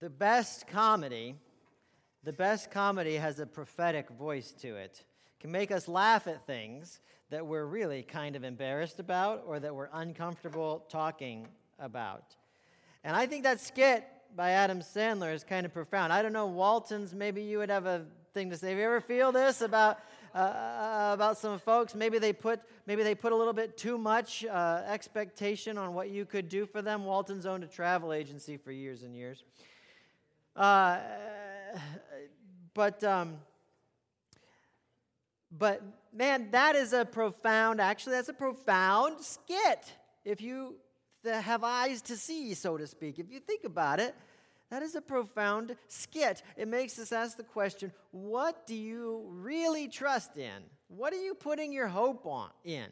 The best comedy, the best comedy has a prophetic voice to it. it. Can make us laugh at things that we're really kind of embarrassed about or that we're uncomfortable talking about. And I think that skit by Adam Sandler is kind of profound. I don't know, Waltons, maybe you would have a thing to say. Have you ever feel this about uh, uh, about some folks? Maybe they put maybe they put a little bit too much uh, expectation on what you could do for them. Waltons owned a travel agency for years and years. Uh, but um, but man, that is a profound. Actually, that's a profound skit. If you have eyes to see, so to speak, if you think about it, that is a profound skit. It makes us ask the question what do you really trust in? What are you putting your hope on in?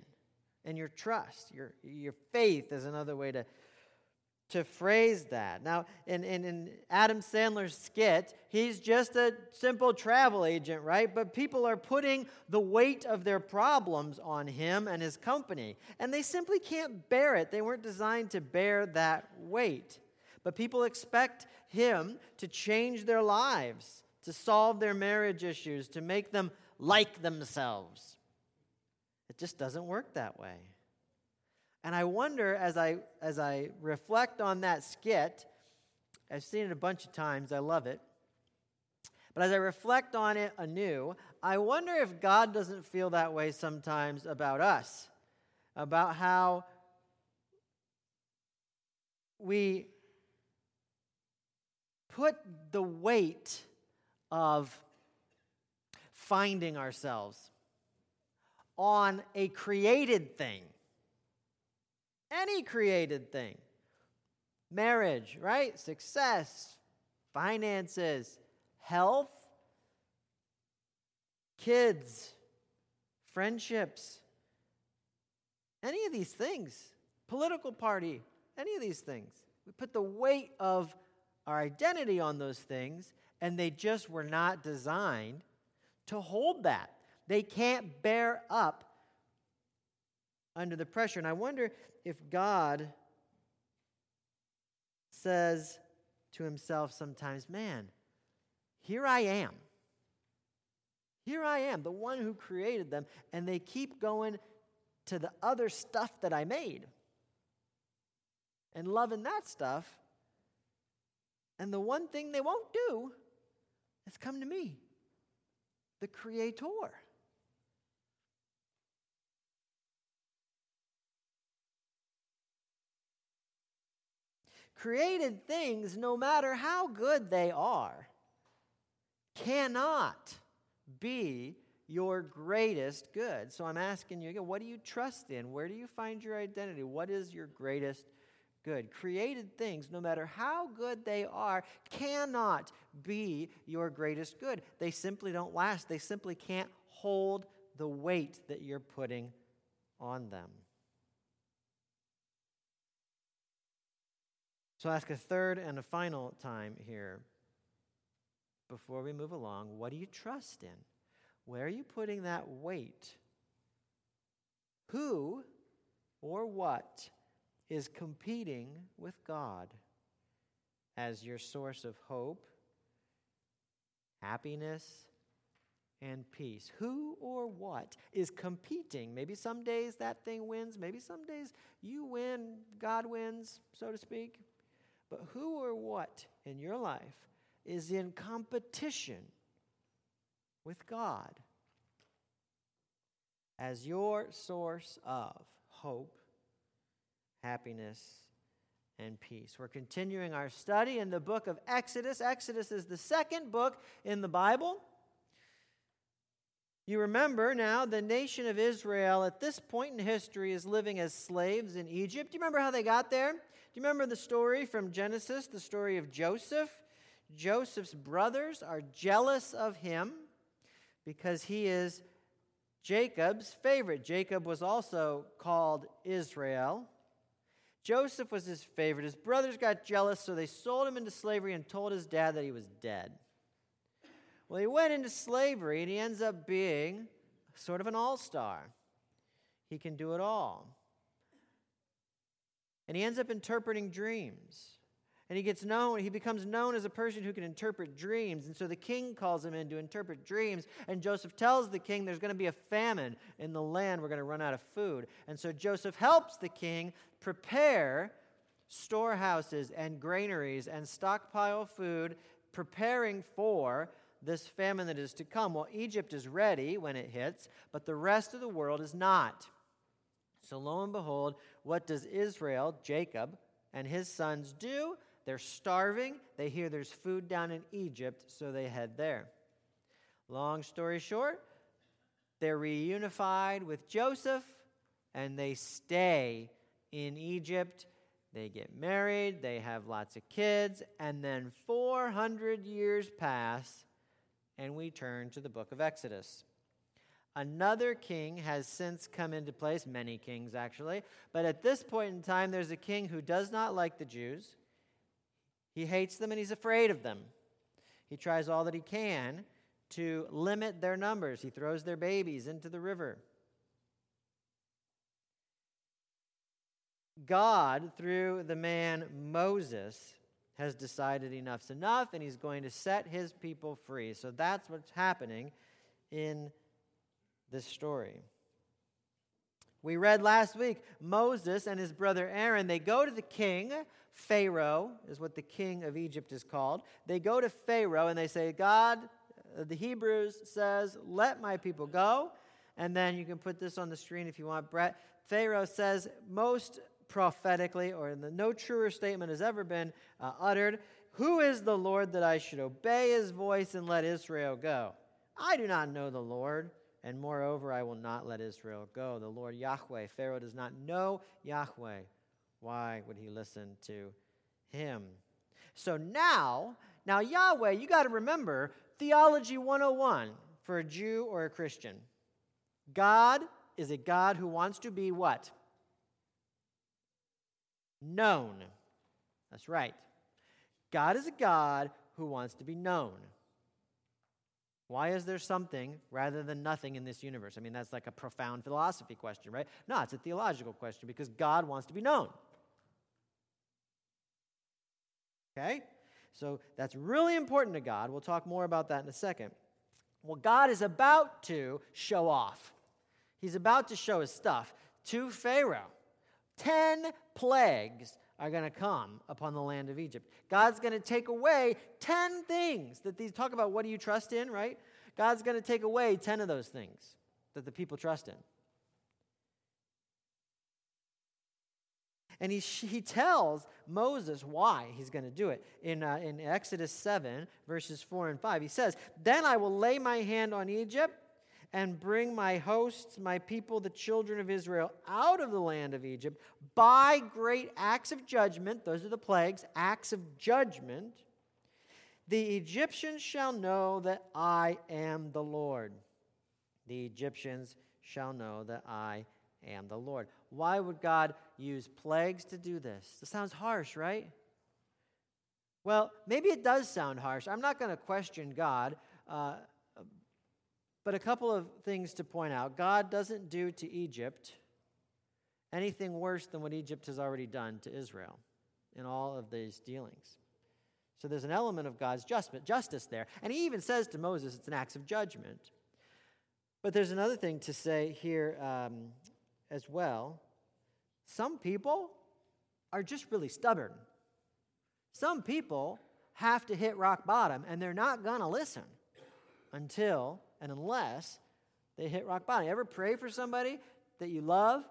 And your trust, your, your faith is another way to, to phrase that. Now, in, in, in Adam Sandler's skit, he's just a simple travel agent, right? But people are putting the weight of their problems on him and his company, and they simply can't bear it. They weren't designed to bear that weight. But people expect him to change their lives, to solve their marriage issues, to make them like themselves. It just doesn't work that way. And I wonder as I, as I reflect on that skit, I've seen it a bunch of times, I love it. But as I reflect on it anew, I wonder if God doesn't feel that way sometimes about us, about how we put the weight of finding ourselves on a created thing. Any created thing. Marriage, right? Success, finances, health, kids, friendships, any of these things, political party, any of these things. We put the weight of our identity on those things, and they just were not designed to hold that. They can't bear up under the pressure. And I wonder if God says to himself sometimes, Man, here I am. Here I am, the one who created them, and they keep going to the other stuff that I made and loving that stuff and the one thing they won't do is come to me, the Creator. Created things, no matter how good they are, cannot be your greatest good. So I'm asking you again, what do you trust in? Where do you find your identity? What is your greatest good. Created things, no matter how good they are, cannot be your greatest good. They simply don't last. They simply can't hold the weight that you're putting on them. So, I'll ask a third and a final time here before we move along what do you trust in? Where are you putting that weight? Who or what is competing with God as your source of hope, happiness, and peace. Who or what is competing? Maybe some days that thing wins, maybe some days you win, God wins, so to speak. But who or what in your life is in competition with God as your source of hope happiness, and peace. We're continuing our study in the book of Exodus. Exodus is the second book in the Bible. You remember now the nation of Israel at this point in history is living as slaves in Egypt. Do you remember how they got there? Do you remember the story from Genesis, the story of Joseph? Joseph's brothers are jealous of him because he is Jacob's favorite. Jacob was also called Israel. Joseph was his favorite. His brothers got jealous, so they sold him into slavery and told his dad that he was dead. Well, he went into slavery and he ends up being sort of an all star. He can do it all. And he ends up interpreting dreams. And he gets known, he becomes known as a person who can interpret dreams. And so the king calls him in to interpret dreams. And Joseph tells the king there's going to be a famine in the land. We're going to run out of food. And so Joseph helps the king prepare storehouses and granaries and stockpile food, preparing for this famine that is to come. Well, Egypt is ready when it hits, but the rest of the world is not. So lo and behold, what does Israel, Jacob, and his sons do? They're starving. They hear there's food down in Egypt, so they head there. Long story short, they're reunified with Joseph and they stay in Egypt. They get married, they have lots of kids, and then 400 years pass, and we turn to the book of Exodus. Another king has since come into place, many kings actually, but at this point in time, there's a king who does not like the Jews. He hates them and he's afraid of them. He tries all that he can to limit their numbers. He throws their babies into the river. God, through the man Moses, has decided enough's enough and he's going to set his people free. So that's what's happening in this story. We read last week Moses and his brother Aaron, they go to the king. Pharaoh is what the king of Egypt is called. They go to Pharaoh and they say, God, uh, the Hebrews says, let my people go. And then you can put this on the screen if you want, Brett. Pharaoh says, most prophetically, or the, no truer statement has ever been uh, uttered Who is the Lord that I should obey his voice and let Israel go? I do not know the Lord. And moreover, I will not let Israel go. The Lord Yahweh, Pharaoh does not know Yahweh. Why would he listen to him? So now, now Yahweh, you got to remember theology 101 for a Jew or a Christian. God is a God who wants to be what? Known. That's right. God is a God who wants to be known. Why is there something rather than nothing in this universe? I mean, that's like a profound philosophy question, right? No, it's a theological question because God wants to be known. Okay? So that's really important to God. We'll talk more about that in a second. Well, God is about to show off. He's about to show his stuff to Pharaoh. Ten plagues are going to come upon the land of Egypt. God's going to take away 10 things that these talk about what do you trust in, right? God's going to take away 10 of those things that the people trust in. And he, he tells Moses why he's going to do it. In, uh, in Exodus 7, verses 4 and 5, he says, Then I will lay my hand on Egypt and bring my hosts, my people, the children of Israel, out of the land of Egypt by great acts of judgment. Those are the plagues, acts of judgment. The Egyptians shall know that I am the Lord. The Egyptians shall know that I am the Lord. Why would God use plagues to do this? This sounds harsh, right? Well, maybe it does sound harsh. I'm not going to question God. Uh, but a couple of things to point out God doesn't do to Egypt anything worse than what Egypt has already done to Israel in all of these dealings. So there's an element of God's justice there. And he even says to Moses it's an act of judgment. But there's another thing to say here um, as well. Some people are just really stubborn. Some people have to hit rock bottom and they're not going to listen until and unless they hit rock bottom. You ever pray for somebody that you love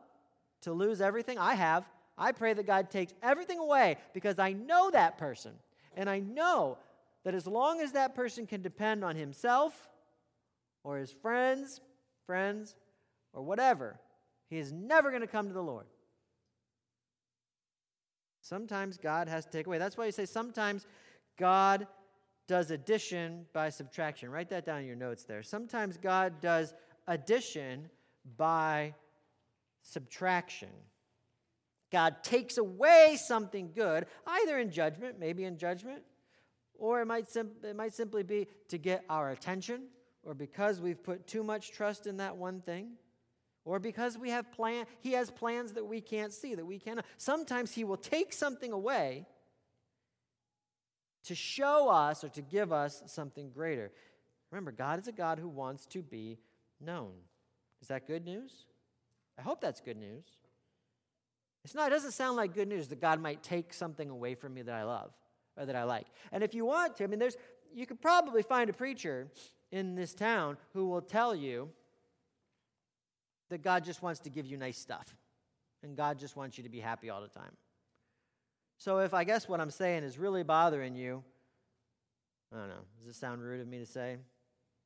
to lose everything? I have. I pray that God takes everything away because I know that person. And I know that as long as that person can depend on himself or his friends, friends, or whatever, he is never going to come to the Lord. Sometimes God has to take away. That's why you say sometimes God does addition by subtraction. Write that down in your notes there. Sometimes God does addition by subtraction. God takes away something good, either in judgment, maybe in judgment, or it might, sim- it might simply be to get our attention, or because we've put too much trust in that one thing, or because we have plan he has plans that we can't see, that we cannot. Sometimes he will take something away to show us or to give us something greater. Remember, God is a God who wants to be known. Is that good news? I hope that's good news. It's not, it doesn't sound like good news that God might take something away from me that I love or that I like. And if you want to, I mean, there's, you could probably find a preacher in this town who will tell you that God just wants to give you nice stuff and God just wants you to be happy all the time. So if I guess what I'm saying is really bothering you, I don't know, does it sound rude of me to say?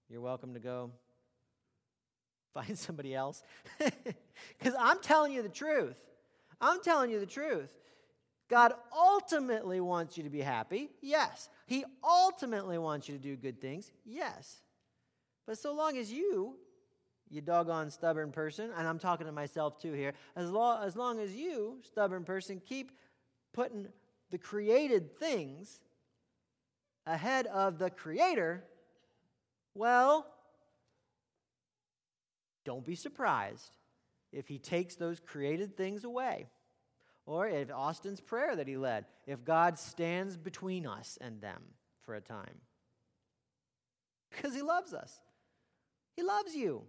You're welcome to go find somebody else. Because I'm telling you the truth. I'm telling you the truth. God ultimately wants you to be happy. Yes. He ultimately wants you to do good things. Yes. But so long as you, you doggone stubborn person, and I'm talking to myself too here, as, long as long as you, stubborn person, keep putting the created things ahead of the Creator, well, don't be surprised if He takes those created things away. Or if Austin's prayer that he led, if God stands between us and them for a time. Because he loves us. He loves you.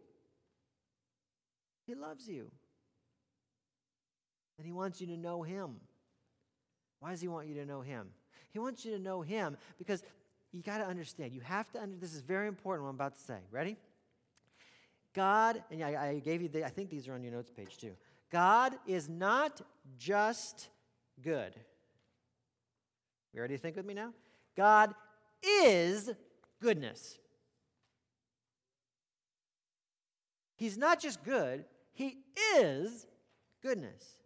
He loves you. And he wants you to know him. Why does he want you to know him? He wants you to know him because you got to understand. You have to understand. This is very important what I'm about to say. Ready? God, and I, I gave you, the, I think these are on your notes page too. God is not just good. You ready to think with me now? God is goodness. He's not just good, He is goodness.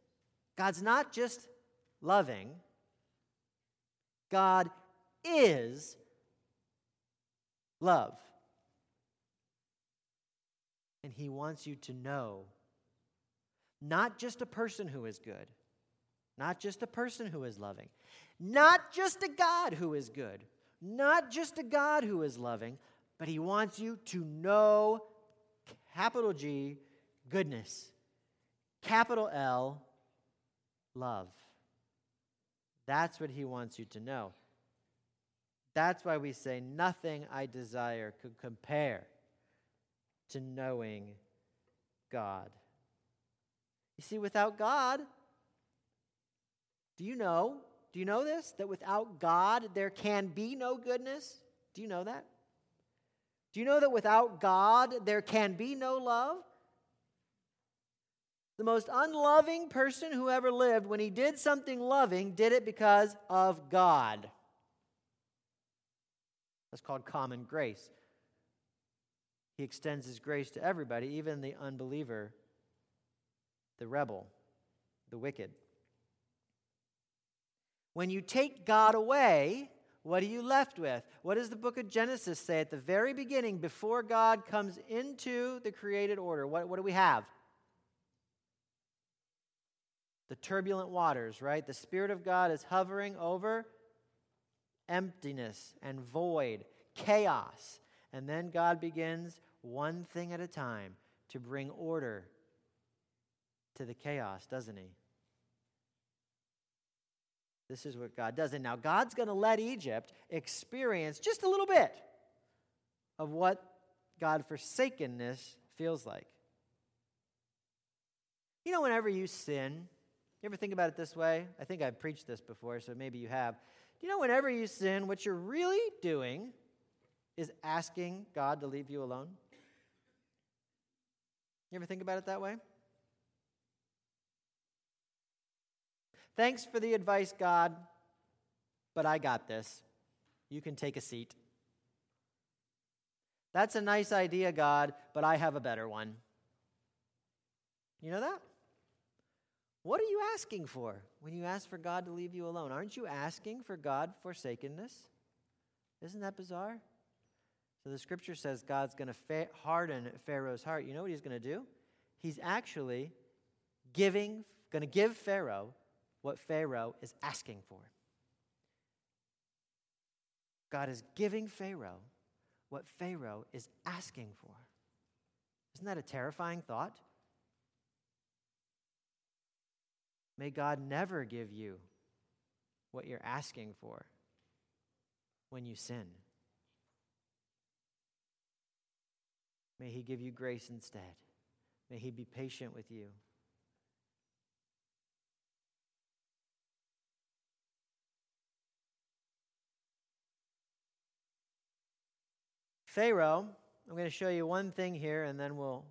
God's not just loving, God is love. And He wants you to know not just a person who is good, not just a person who is loving, not just a God who is good, not just a God who is loving, but He wants you to know capital G, goodness, capital L, love. That's what He wants you to know. That's why we say, Nothing I desire could compare to knowing God. You see, without God, do you know? Do you know this? That without God, there can be no goodness? Do you know that? Do you know that without God, there can be no love? The most unloving person who ever lived, when he did something loving, did it because of God. That's called common grace. He extends his grace to everybody, even the unbeliever the rebel, the wicked. When you take God away, what are you left with? What does the book of Genesis say at the very beginning, before God comes into the created order? What, what do we have? The turbulent waters, right? The Spirit of God is hovering over emptiness and void, chaos. And then God begins, one thing at a time, to bring order to the chaos, doesn't he? This is what God does. And now God's going to let Egypt experience just a little bit of what God forsakenness feels like. You know, whenever you sin, you ever think about it this way? I think I've preached this before, so maybe you have. You know, whenever you sin, what you're really doing is asking God to leave you alone? You ever think about it that way? Thanks for the advice, God, but I got this. You can take a seat. That's a nice idea, God, but I have a better one. You know that? What are you asking for when you ask for God to leave you alone? Aren't you asking for God forsakenness? Isn't that bizarre? So the scripture says God's going to fa- harden Pharaoh's heart. You know what he's going to do? He's actually giving, going to give Pharaoh what Pharaoh is asking for. God is giving Pharaoh what Pharaoh is asking for. Isn't that a terrifying thought? May God never give you what you're asking for. when you sin. May He give you grace instead. May He be patient with you. Pharaoh, I'm going to show you one thing here and then we'll,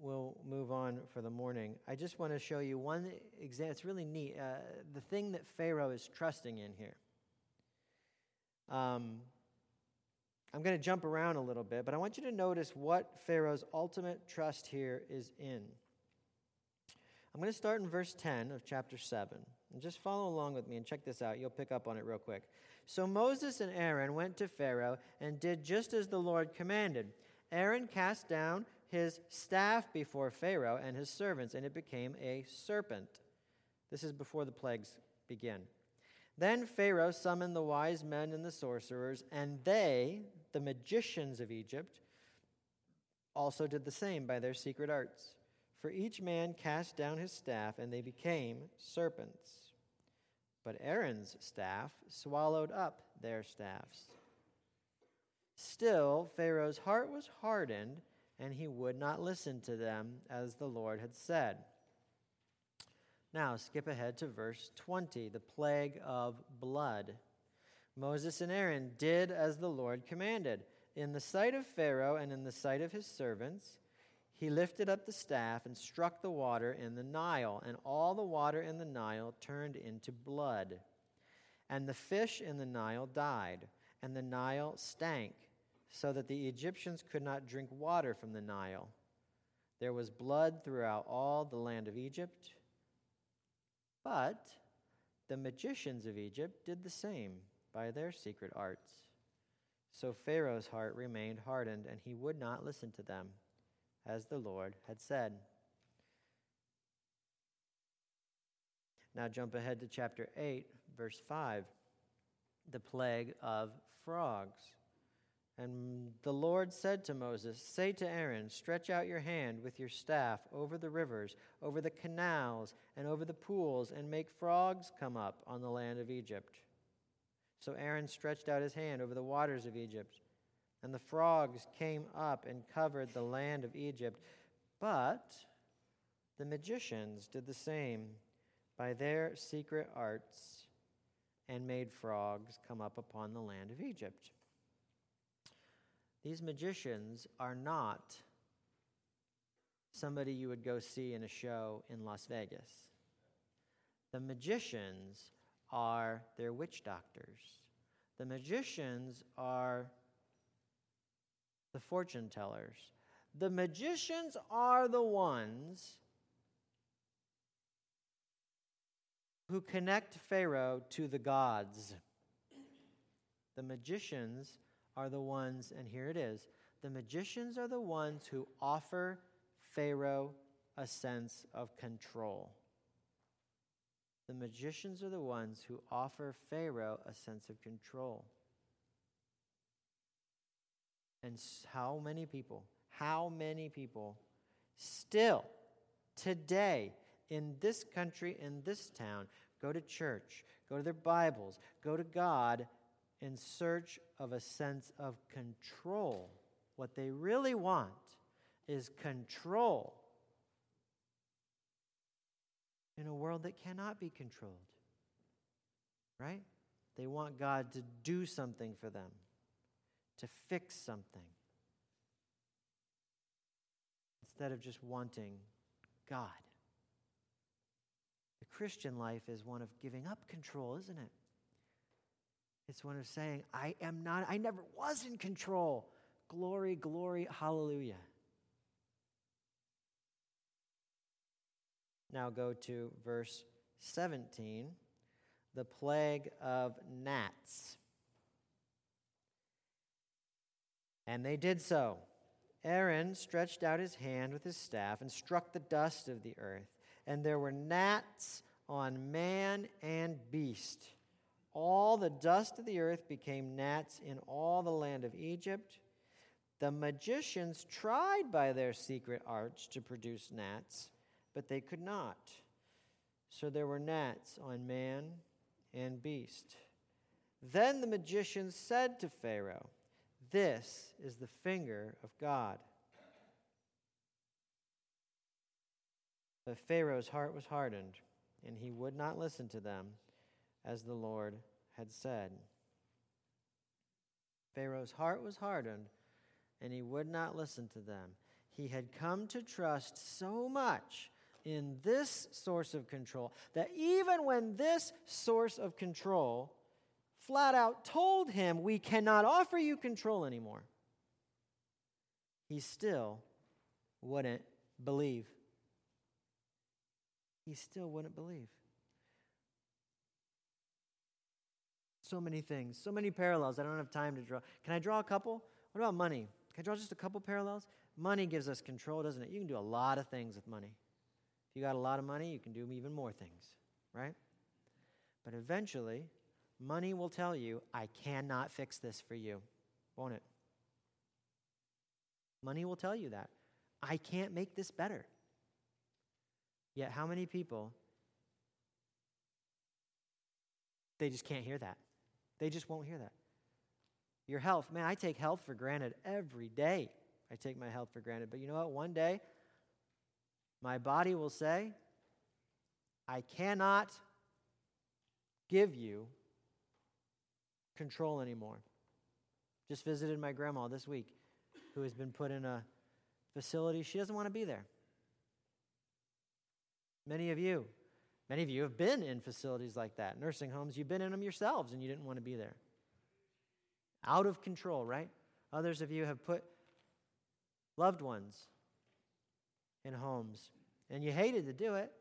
we'll move on for the morning. I just want to show you one example. It's really neat. Uh, the thing that Pharaoh is trusting in here. Um, I'm going to jump around a little bit, but I want you to notice what Pharaoh's ultimate trust here is in. I'm going to start in verse 10 of chapter 7. And just follow along with me and check this out. You'll pick up on it real quick. So Moses and Aaron went to Pharaoh and did just as the Lord commanded. Aaron cast down his staff before Pharaoh and his servants, and it became a serpent. This is before the plagues begin. Then Pharaoh summoned the wise men and the sorcerers, and they, the magicians of Egypt, also did the same by their secret arts. For each man cast down his staff, and they became serpents. But Aaron's staff swallowed up their staffs. Still, Pharaoh's heart was hardened, and he would not listen to them as the Lord had said. Now, skip ahead to verse 20, the plague of blood. Moses and Aaron did as the Lord commanded. In the sight of Pharaoh and in the sight of his servants, he lifted up the staff and struck the water in the Nile, and all the water in the Nile turned into blood. And the fish in the Nile died, and the Nile stank, so that the Egyptians could not drink water from the Nile. There was blood throughout all the land of Egypt. But the magicians of Egypt did the same by their secret arts. So Pharaoh's heart remained hardened, and he would not listen to them as the Lord had said. Now jump ahead to chapter 8, verse 5, the plague of frogs. And the Lord said to Moses, Say to Aaron, Stretch out your hand with your staff over the rivers, over the canals, and over the pools, and make frogs come up on the land of Egypt. So Aaron stretched out his hand over the waters of Egypt and the frogs came up and covered the land of Egypt. But the magicians did the same by their secret arts and made frogs come up upon the land of Egypt. These magicians are not somebody you would go see in a show in Las Vegas. The magicians are their witch doctors. The magicians are the fortune tellers. The magicians are the ones who connect Pharaoh to the gods. The magicians are the ones, and here it is the magicians are the ones who offer Pharaoh a sense of control. The magicians are the ones who offer Pharaoh a sense of control. And how many people, how many people still today in this country, in this town, go to church, go to their Bibles, go to God in search of a sense of control. What they really want is control in a world that cannot be controlled. Right? They want God to do something for them to fix something instead of just wanting God. The Christian life is one of giving up control, isn't it? It's one of saying, I am not, I never was in control. Glory, glory, hallelujah. Now go to verse 17 the plague of gnats. And they did so. Aaron stretched out his hand with his staff and struck the dust of the earth, and there were gnats on man and beast. All the dust of the earth became gnats in all the land of Egypt. The magicians tried by their secret arts to produce gnats, but they could not. So there were gnats on man and beast. Then the magicians said to Pharaoh, This is the finger of God. But Pharaoh's heart was hardened, and he would not listen to them, as the Lord had said. Pharaoh's heart was hardened, and he would not listen to them. He had come to trust so much in this source of control that even when this source of control flat out told him, We cannot offer you control anymore, he still wouldn't believe. He still wouldn't believe. So many things, so many parallels. I don't have time to draw. Can I draw a couple? What about money? Can I draw just a couple parallels? Money gives us control, doesn't it? You can do a lot of things with money. If you got a lot of money, you can do even more things, right? But eventually, Money will tell you, I cannot fix this for you, won't it? Money will tell you that. I can't make this better. Yet, how many people, they just can't hear that? They just won't hear that. Your health, man, I take health for granted every day. I take my health for granted. But you know what? One day, my body will say, I cannot give you control anymore. Just visited my grandma this week who has been put in a facility. She doesn't want to be there. Many of you, many of you have been in facilities like that, nursing homes. You've been in them yourselves and you didn't want to be there. Out of control, right? Others of you have put loved ones in homes and you hated to do it,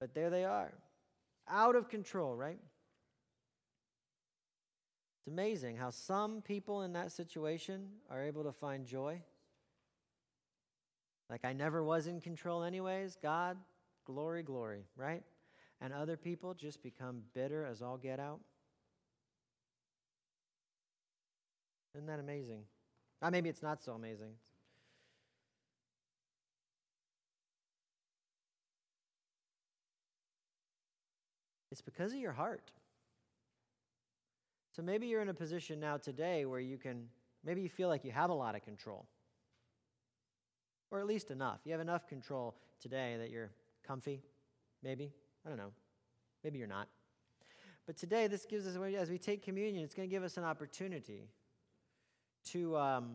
but there they are. Out of control, right? It's amazing how some people in that situation are able to find joy. Like, I never was in control, anyways. God, glory, glory, right? And other people just become bitter as all get out. Isn't that amazing? Uh, maybe it's not so amazing. It's because of your heart. So maybe you're in a position now today where you can, maybe you feel like you have a lot of control. Or at least enough. You have enough control today that you're comfy, maybe. I don't know. Maybe you're not. But today, this gives us, as we take communion, it's going to give us an opportunity to, um,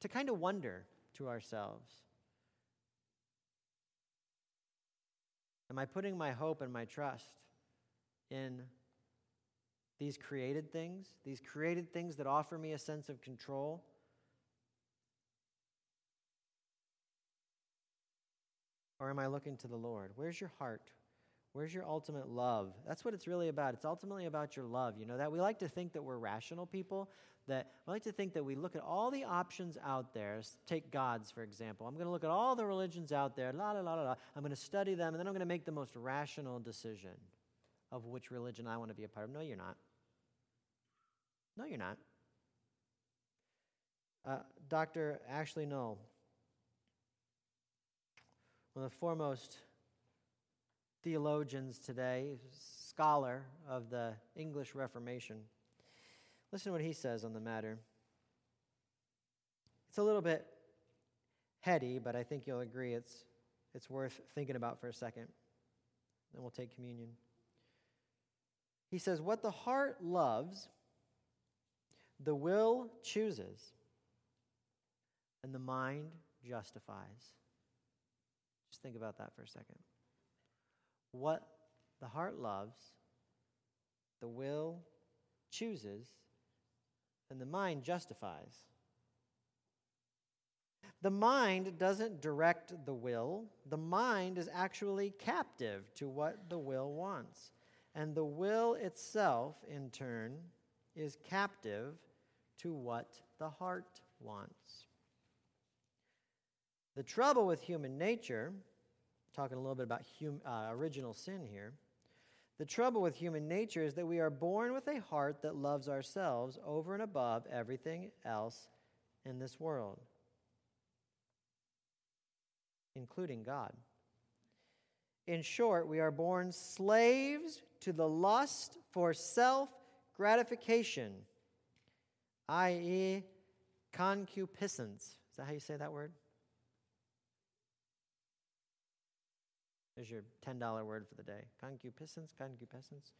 to kind of wonder to ourselves Am I putting my hope and my trust in these created things, these created things that offer me a sense of control. Or am I looking to the Lord? Where's your heart? Where's your ultimate love? That's what it's really about. It's ultimately about your love. You know that? We like to think that we're rational people, that we like to think that we look at all the options out there. Take God's, for example. I'm going to look at all the religions out there, la la la la. la. I'm going to study them, and then I'm going to make the most rational decision of which religion I want to be a part of. No, you're not. No, you're not. Uh, Dr. Ashley Null, one of the foremost theologians today, scholar of the English Reformation. Listen to what he says on the matter. It's a little bit heady, but I think you'll agree it's, it's worth thinking about for a second. Then we'll take communion. He says, What the heart loves the will chooses, and the mind justifies. Just think about that for a second. What the heart loves, the will chooses, and the mind justifies. The mind doesn't direct the will, the mind is actually captive to what the will wants. And the will itself, in turn, is captive to what the heart wants. The trouble with human nature, talking a little bit about hum, uh, original sin here, the trouble with human nature is that we are born with a heart that loves ourselves over and above everything else in this world, including God. In short, we are born slaves to the lust for self gratification, i.e., concupiscence. Is that how you say that word? There's your $10 word for the day. Concupiscence, concupiscence.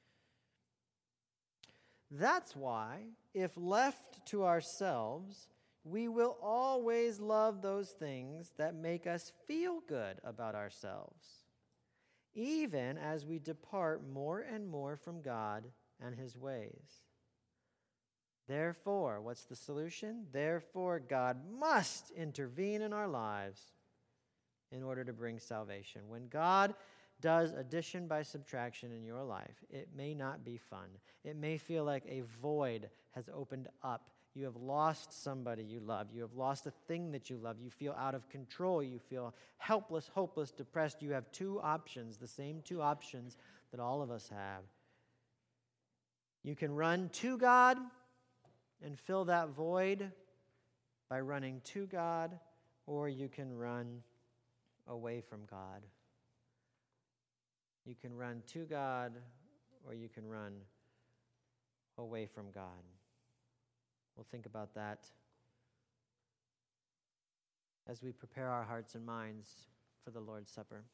That's why, if left to ourselves, we will always love those things that make us feel good about ourselves, even as we depart more and more from God and His ways. Therefore, what's the solution? Therefore, God must intervene in our lives in order to bring salvation. When God does addition by subtraction in your life, it may not be fun. It may feel like a void has opened up. You have lost somebody you love. You have lost a thing that you love. You feel out of control. You feel helpless, hopeless, depressed. You have two options, the same two options that all of us have. You can run to God and fill that void by running to God, or you can run away from God. You can run to God or you can run away from God. We'll think about that as we prepare our hearts and minds for the Lord's Supper.